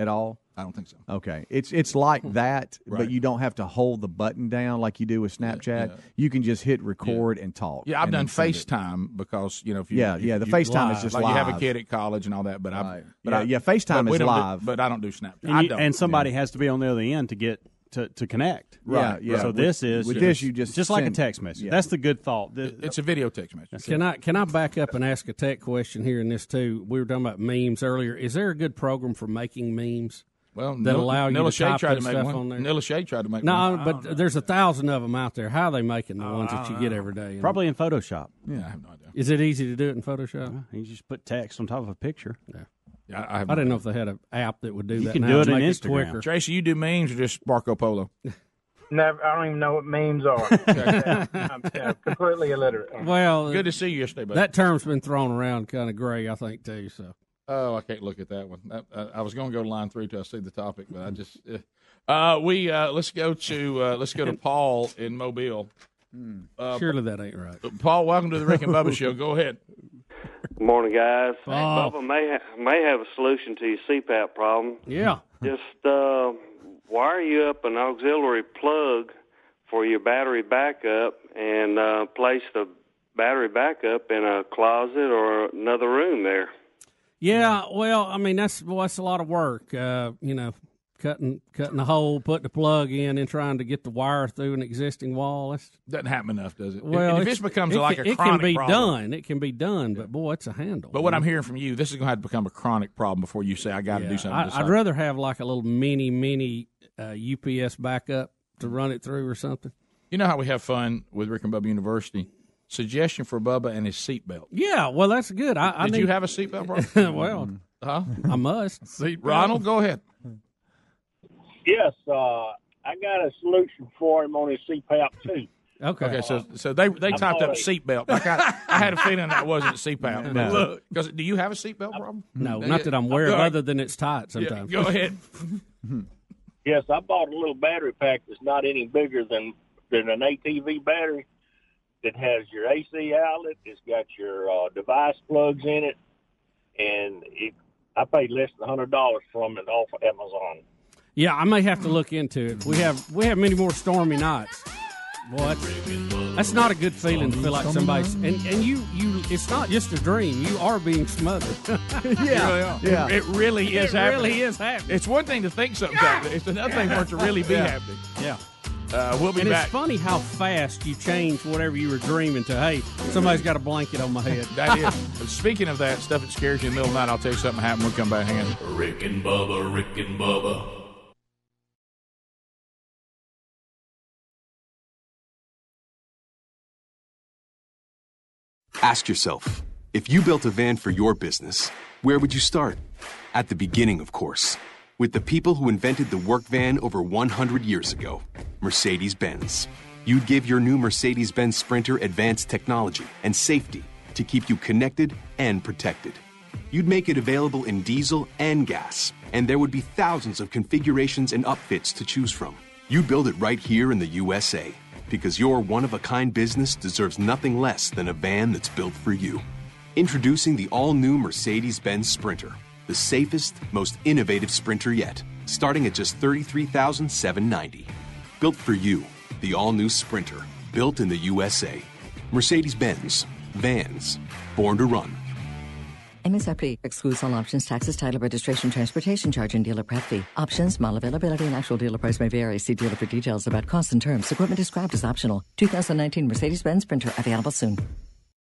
at all? I don't think so. Okay, it's it's like hmm. that, Right. but you don't have to hold the button down like you do with Snapchat. yeah. You can just hit record and talk. Yeah, I've done then send it. FaceTime because you know if you Yeah, if yeah, the you- FaceTime is just like you have a kid at college and all that, but I but Yeah, I, yeah, FaceTime but is don't do- live. but I don't do Snapchat. And, I you- don't. and somebody has to be on the other end to get to, to connect. Yeah, yeah. So With- this is with this, you just just like a text message. yeah. That's the good thought. The- It's a video text message. Can I can I back up and ask a tech question here in this too? We were talking about memes earlier. Is there a good program for making memes? Well, that Nil- allow you Nilla to Shea type tried to make stuff one. on there. Nilla Shea tried to make one. no, one. but there's a thousand of them out there. How are they making the ones that you get every day? Probably in Photoshop. Yeah, I have no idea. Is it easy to do it in Photoshop? You just put text on top of a picture. Yeah. Yeah, I, have I didn't know if they had an app that would do You that. You can now do it in make Instagram. quicker. Tracy, you do memes or just Marco Polo? Never. I don't even know what memes are. Yeah, I'm yeah, completely illiterate. Well, Good to see you yesterday, buddy. that term's been thrown around kind of gray, I think, too. So Oh, I can't look at that one. That, uh, I was going to go to line three till I see the topic, but I just. Uh, uh, we uh, let's go to uh, let's go to Paul in Mobile. Uh, surely that ain't right. Paul, welcome to the Rick and Bubba Show. Go ahead. Morning, guys. Oh. Bubba may ha- may have a solution to your CPAP problem. Yeah. Just uh, wire you up an auxiliary plug for your battery backup and uh, place the battery backup in a closet or another room there. Yeah, well, I mean that's well, that's a lot of work. Uh, you know, cutting cutting the hole, putting the plug in, and trying to get the wire through an existing wall. That's Doesn't happen enough, does it? well, if this becomes it like a it chronic can be problem, done. It can be done, but boy, it's a handle. But what I'm hearing from you, this is going to have to become a chronic problem before you say I got to do something. I, I'd solve rather have like a little mini mini uh, UPS backup to run it through or something. You know how we have fun with Rick and Bubba University. suggestion for Bubba and his seatbelt. Yeah, well, that's good. I, I Did need, you have a seatbelt, bro? well, huh? I must. Ronald, go ahead. Yes, uh, I got a solution for him on his CPAP too. Okay. Okay, so so they they I typed up a- seatbelt. Like I, I had a feeling that wasn't CPAP. But No. look, because do you have a seatbelt problem? No, not that I'm aware of, other than it's tight sometimes. go ahead. Yes, I bought a little battery pack that's not any bigger than than an ATV battery. That has your AC outlet. It's got your uh, device plugs in it, and it, I paid less than hundred dollars from it off of Amazon. Yeah, I may have to look into it. We have we have many more stormy nights. What? that's, that's not a good feeling to feel like somebody's and, and you you it's not just a dream. You are being smothered. Yeah, yeah. It, it really is It happening. really is happening. It's one thing to think something's happening. It's another thing for it to really be Yeah. happening. Yeah. Uh, we'll be back. and back. it's funny how fast you change whatever you were dreaming to. Hey, somebody's got a blanket on my head. That is. But Speaking of that stuff that scares you in the middle of the night, I'll tell you something happened. We'll come back. Hang on. Rick and Bubba, Rick and Bubba. Ask yourself if you built a van for your business, where would you start? At the beginning, of course, with the people who invented the work van over 100 years ago Mercedes Benz. You'd give your new Mercedes Benz Sprinter advanced technology and safety to keep you connected and protected. You'd make it available in diesel and gas, and there would be thousands of configurations and upfits to choose from. You'd build it right here in the USA because your one of a kind business deserves nothing less than a van that's built for you. Introducing the all new Mercedes Benz Sprinter, the safest, most innovative sprinter yet, starting at just $33,790. Built for you, the all new Sprinter, built in the USA. Mercedes Benz, vans, born to run. MSRP excludes all options, taxes, title, registration, transportation charge, and dealer prep fee. Options, model availability, and actual dealer price may vary. See dealer for details about costs and terms. Equipment described as optional. 2019 Mercedes-Benz Sprinter available soon.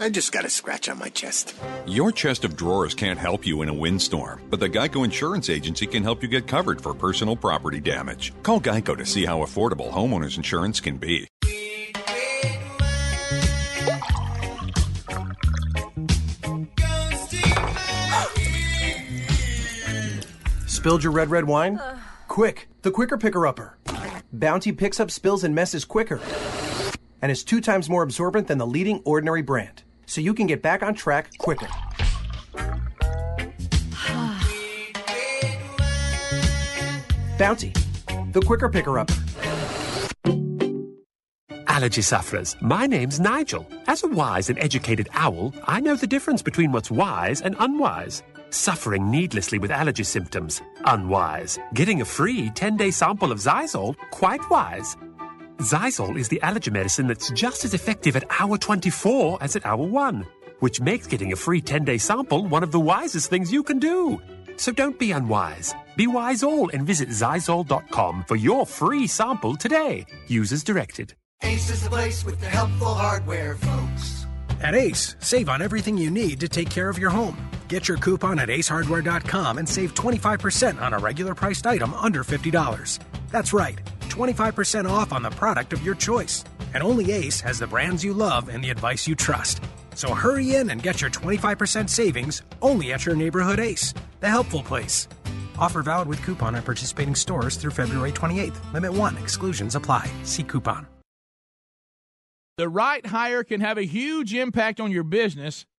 I just got a scratch on my chest. Your chest of drawers can't help you in a windstorm, but the Geico Insurance Agency can help you get covered for personal property damage. Call Geico to see how affordable homeowners insurance can be. Spilled your red, red wine? Uh. Quick, the quicker picker upper. Bounty picks up spills and messes quicker and is two times more absorbent than the leading ordinary brand, so you can get back on track quicker. Bounty, the quicker picker upper. Allergy sufferers, my name's Nigel. As a wise and educated owl, I know the difference between what's wise and unwise. Suffering needlessly with allergy symptoms, unwise. Getting a free 10 day sample of Xyzal, quite wise. Xyzal is the allergy medicine that's just as effective at hour 24 as at hour 1, which makes getting a free 10 day sample one of the wisest things you can do. So don't be unwise. Be wise all and visit Xyzal.com for your free sample today. Use as directed. Ace is the place with the helpful hardware, folks. At Ace, save on everything you need to take care of your home. Get your coupon at acehardware.com and save 25% on a regular priced item under $50. That's right, 25% off on the product of your choice. And only Ace has the brands you love and the advice you trust. So hurry in and get your 25% savings only at your neighborhood Ace, the helpful place. Offer valid with coupon at participating stores through February 28th. Limit 1. Exclusions apply. See coupon. The right hire can have a huge impact on your business,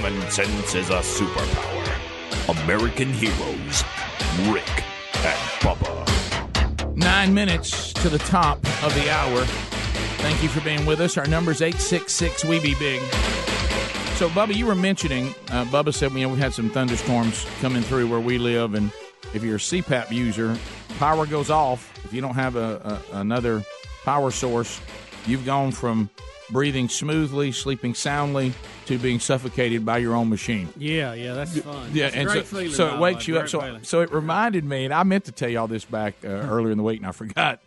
Common sense is a superpower. American heroes, Rick and Bubba. Nine minutes to the top of the hour. Thank you for being with us. Our number's 866 We Be Big. So, Bubba, you were mentioning, uh, Bubba said you know, we had some thunderstorms coming through where we live, and if you're a CPAP user, power goes off. If you don't have a, a, another power source, you've gone from breathing smoothly, sleeping soundly, to being suffocated by your own machine. Yeah, yeah, that's fun. Yeah, a and great so, feeling, so it wakes you up. So, feeling. so it reminded me, and I meant to tell y'all this back uh, earlier in the week, and I forgot.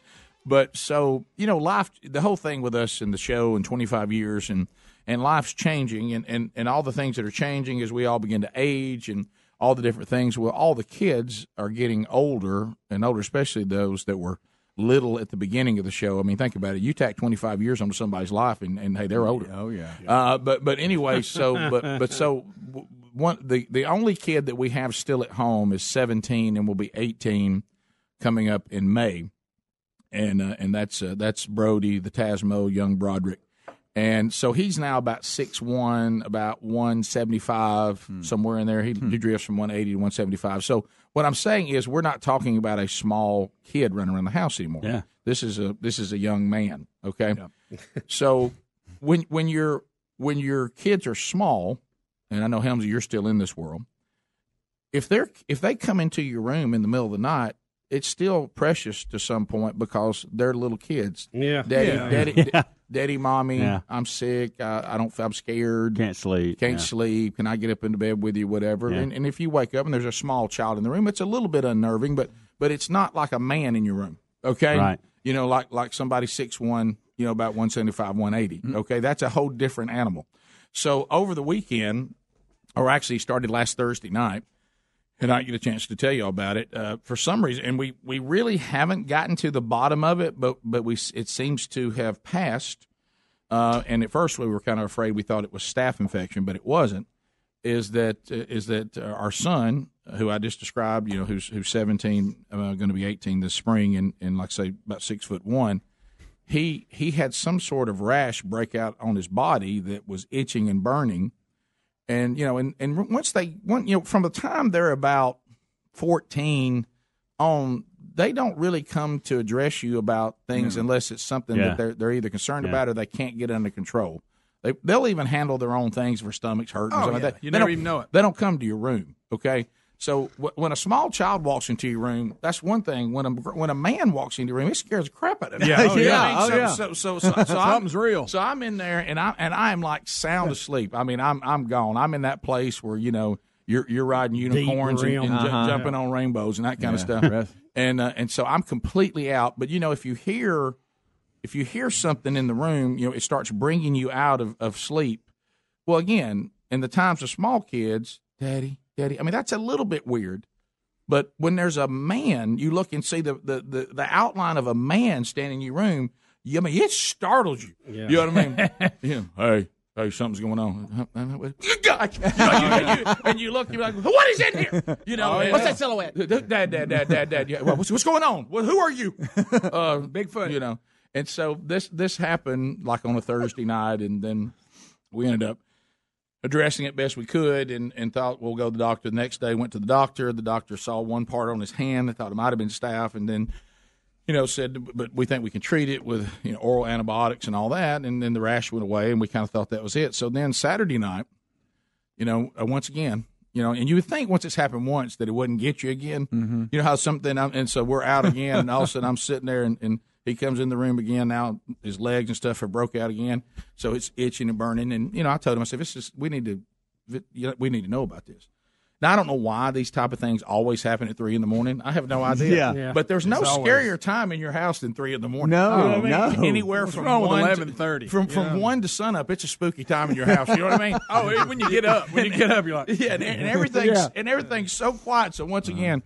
But so you know, life, the whole thing with us and the show in 25 years, and and life's changing, and and and all the things that are changing as we all begin to age, and all the different things. Well, all the kids are getting older and older, especially those that were little at the beginning of the show. I mean, think about it. You tack 25 years onto somebody's life, and, and hey, they're older. Oh yeah. Uh, but but anyway, so but but so one the the only kid that we have still at home is 17 and will be 18 coming up in May, and uh, and that's uh, that's Brody the Tasmo young Broderick, and so he's now about six one, about 175 hmm. somewhere in there. He, hmm. he drifts from 180 to 175. So what I'm saying is we're not talking about a small kid running around the house anymore. Yeah. This is a this is a young man. Okay. so when when your when your kids are small, and I know Helmsy, you're still in this world. If they're if they come into your room in the middle of the night, it's still precious to some point because they're little kids. Yeah, daddy, Yeah. daddy, Yeah. Daddy, mommy. Yeah. I'm sick. I, I don't. I'm scared. Can't sleep. Can't Yeah. sleep. Can I get up into bed with you? Whatever. Yeah. And, and if you wake up and there's a small child in the room, it's a little bit unnerving, but but it's not like a man in your room. Okay. Right. You know, like like somebody six one. You know, about one seventy five, one eighty. Mm-hmm. Okay, that's a whole different animal. So over the weekend, or actually started last Thursday night, and I get a chance to tell you all about it. Uh, for some reason, and we, we really haven't gotten to the bottom of it, but but we it seems to have passed. Uh, and at first, we were kind of afraid. We thought it was staph infection, but it wasn't. Is that uh, is that uh, our son, who I just described, you know, who's who's seventeen, uh, going to be eighteen this spring, and and like I say, about six foot one. He he had some sort of rash break out on his body that was itching and burning and you know, and and once they, one, you know, from the time they're about fourteen on, they don't really come to address you about things No. unless it's something Yeah. that they're they're either concerned Yeah. about or they can't get under control. They they'll even handle their own things for stomachs hurting. Oh, like yeah. that. You They never even know it. They don't come to your room. Okay. So wh- when a small child walks into your room, that's one thing. When a when a man walks into your room, it scares the crap out of you. Yeah. Oh, know yeah. I mean? Oh, so, yeah. so so so, so I'm- Something's real. so I'm in there and I and I am like sound asleep. I mean, I'm I'm gone. I'm in that place where you know you're you're riding unicorns and, and Uh-huh. jumping on rainbows and that kind of stuff. And uh, and so I'm completely out. But you know, if you hear if you hear something in the room, you know, it starts bringing you out of, of sleep. Well, again, in the times of small kids, daddy, daddy. I mean, that's a little bit weird. But when there's a man, you look and see the the the, the outline of a man standing in your room. You, I mean, it startles you. Yeah. You know what I mean? yeah. Hey, hey, something's going on. God. You know, you- and, you, and you look, you're like, what is in here? You know, Oh, and- What's that silhouette? Dad, dad, dad, dad, dad. Yeah. What's, what's going on? Well, who are you? Uh, Bigfoot. You know. And so this this happened like on a Thursday night, and then we ended up addressing it best we could, and, and thought we'll go to the doctor. The next day, went to the doctor. The doctor saw one part on his hand. They thought it might have been staph, and then you know said, but we think we can treat it with you know oral antibiotics and all that. And then the rash went away, and we kind of thought that was it. So then Saturday night, you know, uh, once again. You know, and you would think once it's happened once that it wouldn't get you again. Mm-hmm. You know how something, I'm, and so we're out again, and all of a sudden I'm sitting there, and, and he comes in the room again. Now his legs and stuff have broke out again, so it's itching and burning. And you know, I told him, I said, "This is we need to, you know, we need to know about this." Now I don't know why these type of things always happen at three in the morning. I have no idea. Yeah. Yeah. But there's no It's always- scarier time in your house than three in the morning. No, You know I mean? no. Anywhere What's from one to- 11:30? From from Yeah. one to sunup, it's a spooky time in your house. You know what I mean? Oh, when you get up, when you get up, you're like, yeah, and, and everything's Yeah. and everything's so quiet. So once uh-huh. again,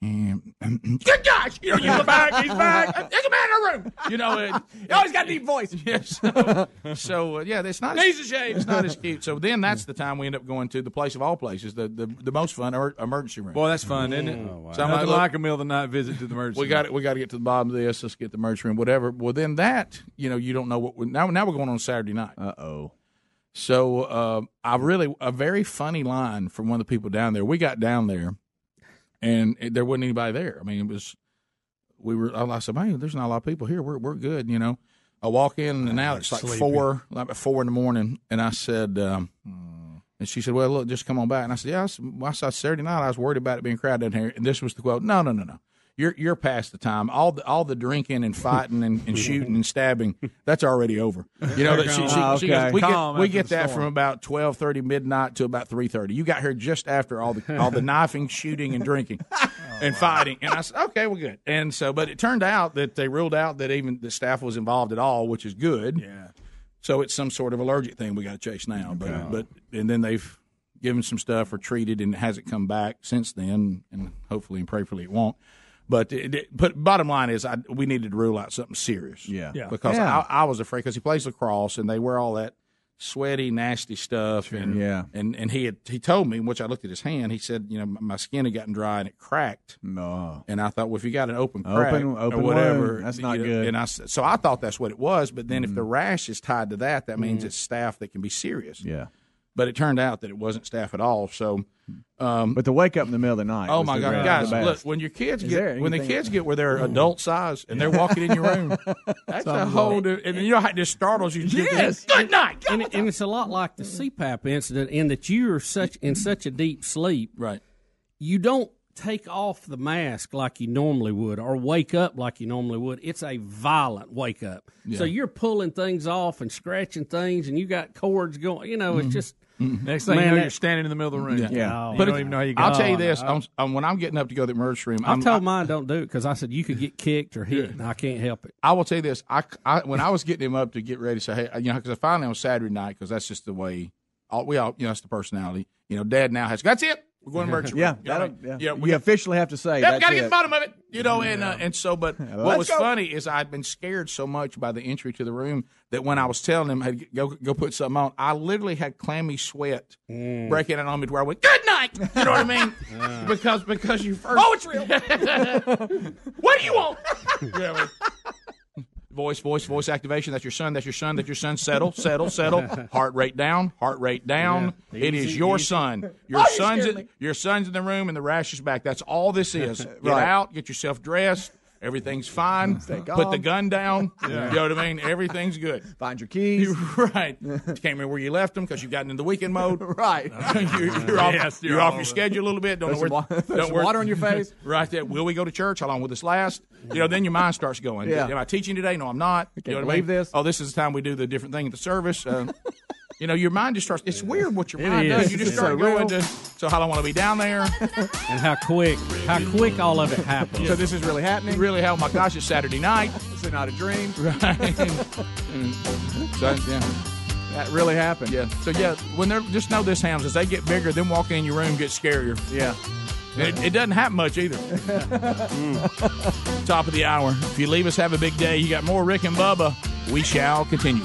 good gosh, you know, you look back, he's back. There's a man in the room. You know, it, You always got a deep voice. Yes. So, so uh, yeah, it's not. Needs As, a. It's not as cute. So then that's the time we end up going to the place of all places, the the, the most fun er, emergency room. Boy, that's fun, isn't it? So I'm Nothing like, like a middle of the night visit to the emergency. we got it. We got to get to the bottom of this. Let's get the emergency room, whatever. Well, then that you know you don't know what. We, now now we're going on Saturday night. Uh oh. So uh, I really a very funny line from one of the people down there. We got down there, and it- there wasn't anybody there. I mean, it was we were. I said, "Man, there's not a lot of people here. We're we're good." You know, I walk in and now it's like sleepy. four, like four in the morning, and I said. Um, and she said, "Well, look, just come on back." And I said, "Yeah." I said, well, I saw Saturday night. I was worried about it being crowded in here. And this was the quote: "No, no, no, no. You're you're past the time. All the all the drinking and fighting and, and shooting and stabbing that's already over. You know that she, she, Oh, she goes, we Calm get we get that storm. from about twelve thirty midnight to about three thirty. You got here just after all the all the knifing, shooting, and drinking and fighting. And I said, okay, well, good. And so, but it turned out that they ruled out that even the staph was involved at all, which is good. Yeah. So it's some sort of allergic thing we got to chase now. But but and then they've given some stuff or treated and it hasn't come back since then, and hopefully and prayerfully it won't. But it, it- but bottom line is, I, we needed to rule out something serious. Yeah. Yeah. Because Yeah. I, I was afraid because he plays lacrosse and they wear all that sweaty, nasty stuff. And Yeah. and and he had he told me, which I looked at his hand. He said, you know, my skin had gotten dry and it cracked. No. And I thought, well, if you got an open crack Open- or whatever, wound, that's not you know, good. Mm-hmm. And I s- so I thought that's what it was. But then if the rash is tied to that, that means it's staph that can be serious. Yeah. But it turned out that it wasn't staph at all. So, um, But to wake up in the middle of the night. oh my god, the guys, best. look when your kids Is get when the anything- kids get where they're adult size and they're walking in your room, that's a whole. new- And you know how it just startles you. Yes. Good night. and, it- and it's a lot like the CPAP incident in that you're such in such a deep sleep. Right. You don't take off the mask like you normally would or wake up like you normally would. It's a violent wake up. So you're pulling things off and scratching things and you got cords going. You know, it's just Mm-hmm. Next thing you know, that- you're standing in the middle of the room. Yeah. Yeah. You But don't if- even know how you I'll tell you this: I- I'm, I'm- when I'm getting up to go to the emergency room, I I'm, told mine don't do it because I said you could get kicked or hit, and I can't help it. I will tell you this: I, I when I was getting him up to get ready to say, hey, you know, because I finally on Saturday night, because that's just the way all, we all, you know, that's the personality. You know, Dad now has that's it. We're going to emergency. Yeah, You know I that'll- mean? yeah. we you officially have to say. Yep, that's got to get the bottom of it. You know, and uh, and so, but Let's what was go. funny is I'd been scared so much by the entry to the room that when I was telling him, hey, go go put something on, I literally had clammy sweat Mm. breaking out on me to where I went, good night. You know what I mean? because because you first. Oh, it's real. what do you want? Yeah, Voice, voice, voice activation. That's your son. That's your son. That's your son. Settle, settle, settle. Heart rate down. Heart rate down. Yeah. It is Easy, your easy. son. Your Oh, son's in, your son's in the room, and the rash is back. That's all this is. Get Right. out. Get yourself dressed. Everything's fine. Put calm. the gun down. You know what I mean? Everything's good. Find your keys. right. You can't remember where you left them because you've gotten into the weekend mode. right. you're, you're off, Yes, you're you're off your schedule a little bit. Don't There's know where, some don't some where- water on your face. right there. Will we go to church? How long will this last? You know, then your mind starts going. Yeah. Am I teaching today? No, I'm not. You can't know what I mean? believe this. Oh, this is the time we do the different thing at the service. Uh, you know, your mind just starts. It's weird what your It mind is. does. You just It's start so going real. to. So how long want to be down there? And how quick, how quick all of it happens. So this is really happening. Really? Hell, my gosh! It's Saturday night. Is not a dream. Right. Mm. so, yeah. That really happened. Yeah. So yeah, when they're just know this hounds as they get bigger, then walking in your room gets scarier. Yeah. It, it doesn't happen much either. Mm. Top of the hour. If you leave us, have a big day. You got more Rick and Bubba. We shall continue.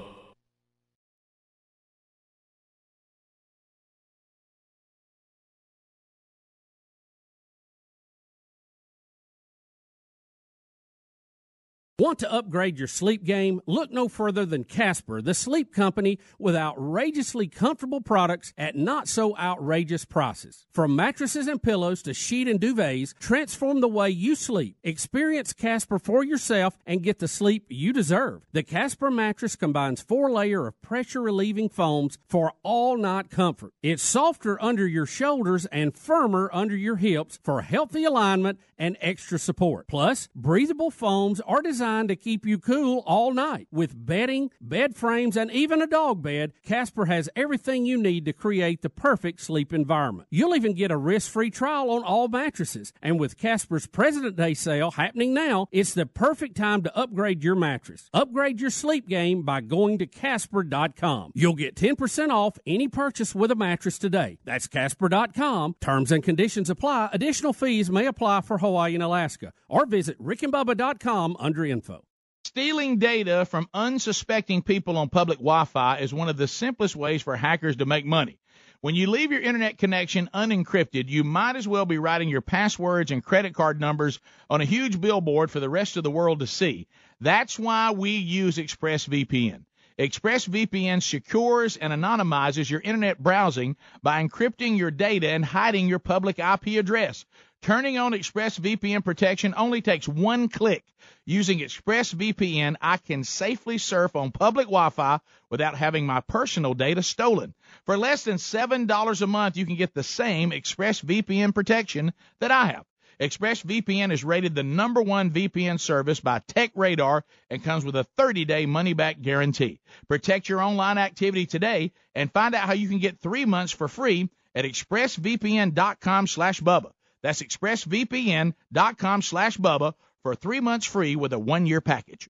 Want to upgrade your sleep game? Look no further than Casper, the sleep company with outrageously comfortable products at not so outrageous prices. From mattresses and pillows to sheet and duvets, transform the way you sleep. Experience Casper for yourself and get the sleep you deserve. The Casper mattress combines four layer of pressure relieving foams for all night comfort. It's softer under your shoulders and firmer under your hips for healthy alignment and extra support. Plus, breathable foams are designed to keep you cool all night. With bedding, bed frames, and even a dog bed, Casper has everything you need to create the perfect sleep environment. You'll even get a risk-free trial on all mattresses. And with Casper's President Day sale happening now, it's the perfect time to upgrade your mattress. Upgrade your sleep game by going to casper.com. You'll get 10% off any purchase with a mattress today. That's casper.com. Terms and conditions apply. Additional fees may apply for Hawaii and Alaska. Or visit rickandbubba.com under info. Stealing data from unsuspecting people on public Wi Fi is one of the simplest ways for hackers to make money. When you leave your internet connection unencrypted, you might as well be writing your passwords and credit card numbers on a huge billboard for the rest of the world to see. That's why we use ExpressVPN. ExpressVPN secures and anonymizes your internet browsing by encrypting your data and hiding your public IP address. Turning on ExpressVPN protection only takes one click. Using ExpressVPN, I can safely surf on public Wi-Fi without having my personal data stolen. For less than $7 a month, you can get the same ExpressVPN protection that I have. ExpressVPN is rated the number one VPN service by TechRadar and comes with a 30-day money-back guarantee. Protect your online activity today and find out how you can get three months for free at expressvpn.com slash Bubba. That's expressvpn.com slash Bubba for three months free with a one-year package.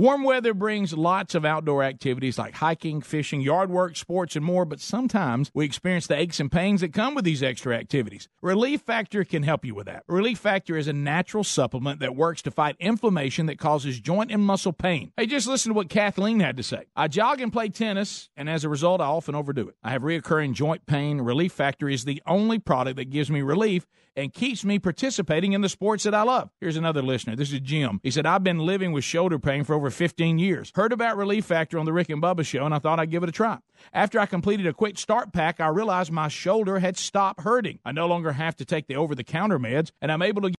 Warm weather brings lots of outdoor activities like hiking, fishing, yard work, sports, and more, but sometimes we experience the aches and pains that come with these extra activities. Relief Factor can help you with that. Relief Factor is a natural supplement that works to fight inflammation that causes joint and muscle pain. Hey, just listen to what Kathleen had to say. I jog and play tennis, and as a result, I often overdo it. I have reoccurring joint pain. Relief Factor is the only product that gives me relief and keeps me participating in the sports that I love. Here's another listener. This is Jim. He said, I've been living with shoulder pain for over 15 years. Heard about Relief Factor on the Rick and Bubba show, and I thought I'd give it a try. After I completed a quick start pack, I realized my shoulder had stopped hurting. I no longer have to take the over the counter meds, and I'm able to